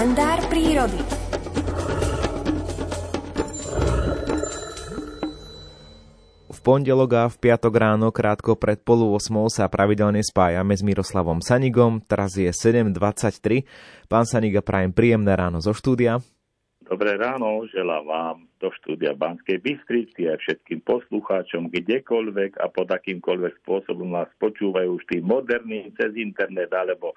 kalendár prírody. V pondelok a v piatok ráno krátko pred polu 8 sa pravidelne spájame s Miroslavom Sanigom. Teraz je 7.23. Pán Saniga, prajem príjemné ráno zo štúdia. Dobré ráno, želám vám do štúdia Banskej Bystrici a všetkým poslucháčom kdekoľvek a pod akýmkoľvek spôsobom nás počúvajú už tým moderným cez internet alebo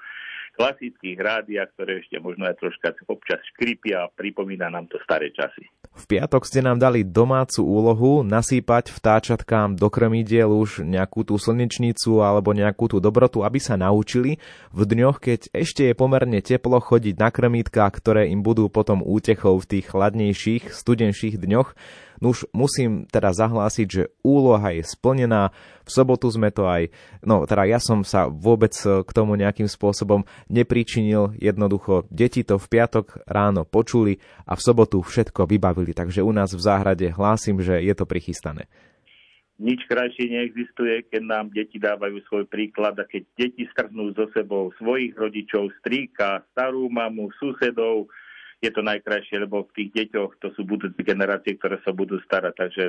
klasických rádiách, ktoré ešte možno aj troška občas škripia a pripomína nám to staré časy. V piatok ste nám dali domácu úlohu nasýpať vtáčatkám do krmidiel už nejakú tú slnečnicu alebo nejakú tú dobrotu, aby sa naučili v dňoch, keď ešte je pomerne teplo chodiť na krmítkach, ktoré im budú potom útechou v tých chladnejších, studenších dňoch. Nuž musím teda zahlásiť, že úloha je splnená. V sobotu sme to aj, no teda ja som sa vôbec k tomu nejakým spôsobom nepričinil. Jednoducho, deti to v piatok ráno počuli a v sobotu všetko vybavili. Takže u nás v záhrade hlásim, že je to prichystané. Nič krajšie neexistuje, keď nám deti dávajú svoj príklad a keď deti strhnú so sebou svojich rodičov, strýka, starú mamu, susedov, je to najkrajšie, lebo v tých deťoch to sú budúce generácie, ktoré sa budú starať. Takže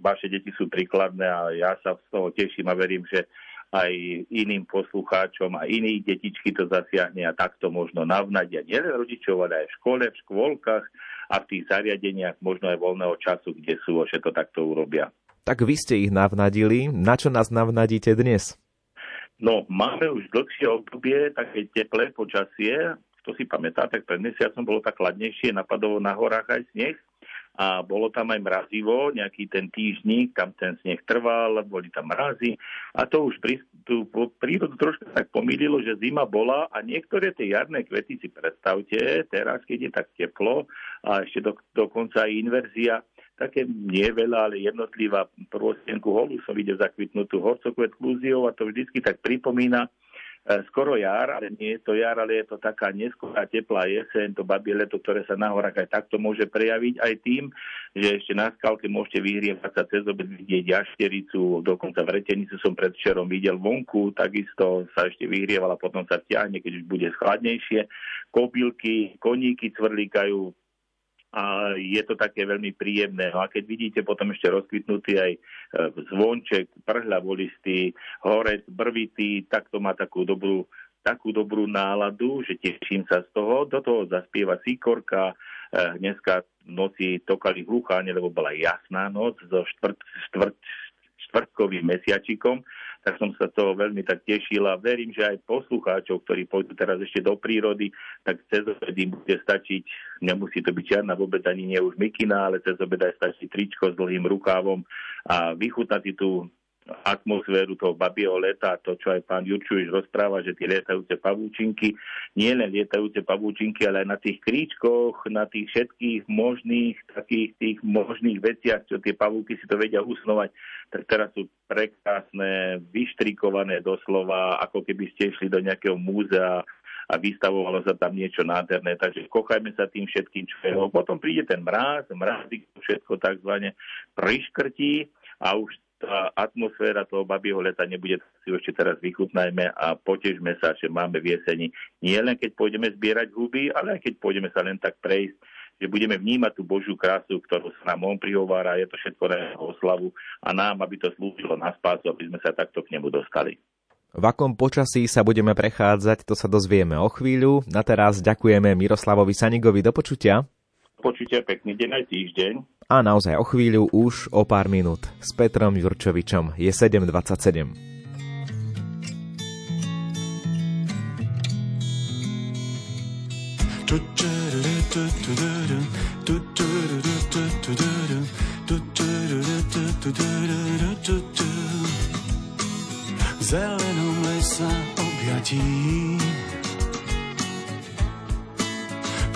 vaše deti sú príkladné a ja sa z toho teším a verím, že aj iným poslucháčom a iných detičky to zasiahne a takto možno navnadiť nielen rodičov, ale aj v škole, v škôlkach a v tých zariadeniach možno aj voľného času, kde sú, že to takto urobia. Tak vy ste ich navnadili. Na čo nás navnadíte dnes? No, máme už dlhšie obdobie, také teplé počasie, kto si pamätá, tak pred mesiacom bolo tak chladnejšie, napadlo na horách aj sneh a bolo tam aj mrazivo, nejaký ten týždnik, tam ten sneh trval, boli tam mrazy a to už prí, tú prírodu trošku tak pomýlilo, že zima bola a niektoré tie jarné kvety si predstavte, teraz keď je tak teplo a ešte do, dokonca aj inverzia, také nie veľa, ale jednotlivá prvostienku holu som videl zakvitnutú horcokvet klúziou a to vždycky tak pripomína skoro jar, ale nie je to jar, ale je to taká neskorá teplá jeseň, to babie leto, ktoré sa na horách aj takto môže prejaviť aj tým, že ešte na skalke môžete vyhrievať sa cez obed vidieť jaštericu, dokonca v retenicu som predvčerom videl vonku, takisto sa ešte vyhrievala, potom sa ťahne, keď už bude schladnejšie. Kopilky, koníky cvrlíkajú, a je to také veľmi príjemné. No a keď vidíte potom ešte rozkvitnutý aj e, zvonček, prhľa volistý, horec, brvitý, tak to má takú dobrú, takú dobrú náladu, že teším sa z toho. Do toho zaspieva síkorka, e, dneska noci tokali hlucháne, lebo bola jasná noc so štvrt, štvrt, štvrtkovým mesiačikom tak som sa toho veľmi tak tešil a verím, že aj poslucháčov, ktorí pôjdu teraz ešte do prírody, tak cez obed im bude stačiť, nemusí to byť žiadna vôbec ani nie už mikina, ale cez obed aj stačí tričko s dlhým rukávom a vychutnať tú atmosféru toho babieho leta, to, čo aj pán Jurčuvič rozpráva, že tie lietajúce pavúčinky, nie len lietajúce pavúčinky, ale aj na tých kríčkoch, na tých všetkých možných, takých tých možných veciach, čo tie pavúky si to vedia usnovať, tak teraz sú prekrásne, vyštrikované doslova, ako keby ste išli do nejakého múzea a vystavovalo sa tam niečo nádherné. Takže kochajme sa tým všetkým, čo je. Potom príde ten mráz, mráz všetko takzvané priškrtí a už tá atmosféra toho babieho leta nebude, si ešte teraz vychutnajme a potežme sa, že máme v jeseni nie len keď pôjdeme zbierať huby, ale aj keď pôjdeme sa len tak prejsť, že budeme vnímať tú Božiu krásu, ktorú sa nám on prihovára, je to všetko na oslavu a nám, aby to slúžilo na spásu, aby sme sa takto k nemu dostali. V akom počasí sa budeme prechádzať, to sa dozvieme o chvíľu. Na teraz ďakujeme Miroslavovi Sanigovi. Do počutia. Počutia, pekný deň aj týždeň. A naozaj o chvíľu už o pár minút s Petrom Jurčovičom. Je 7.27. Zelenom lesa objatí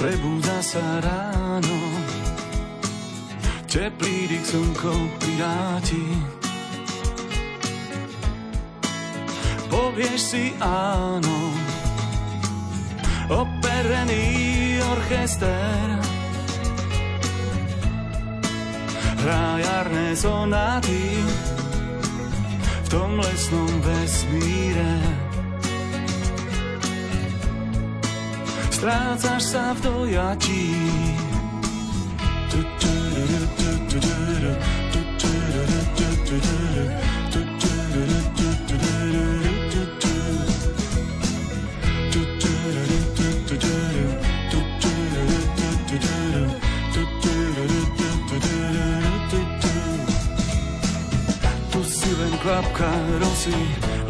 prebúda sa ráno, teplý dých slnko pridáti. Povieš si áno, operený orchester, hrá jarné sonáty v tom lesnom vesmíre strácaš sa v dojatí. Tu si len klapka rosy,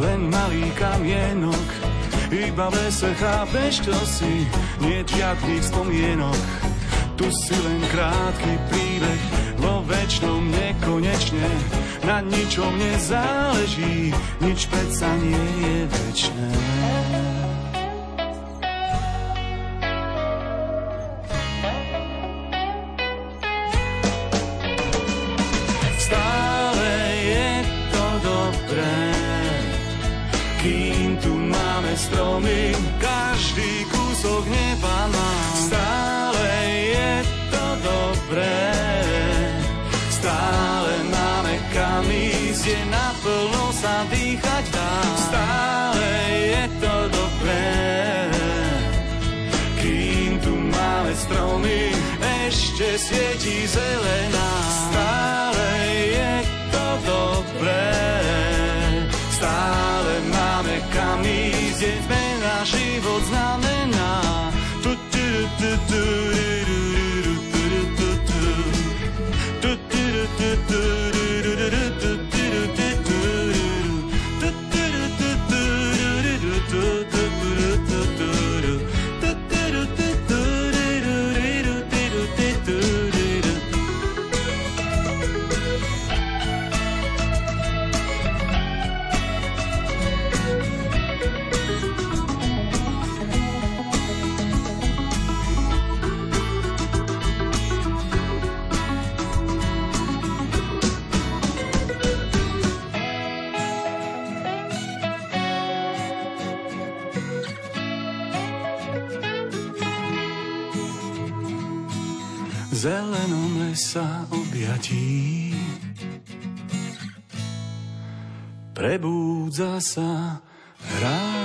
len malý kamienok, iba ve se chápeš, kto si, nie žiadnych spomienok. Tu si len krátky príbeh, vo väčšnom nekonečne. Na ničom nezáleží, nič predsa nie je väčšné. Dobré, stále máme kam ísť, je naplno sa dýchať dá. Stále je to dobré, kým tu máme stromy, ešte svieti zelená. Stále je to dobré, stále máme kam ísť, kde zmena život znamená. Tu, tu, tu, tu, zelenom lesa objatí. Prebúdza sa rád.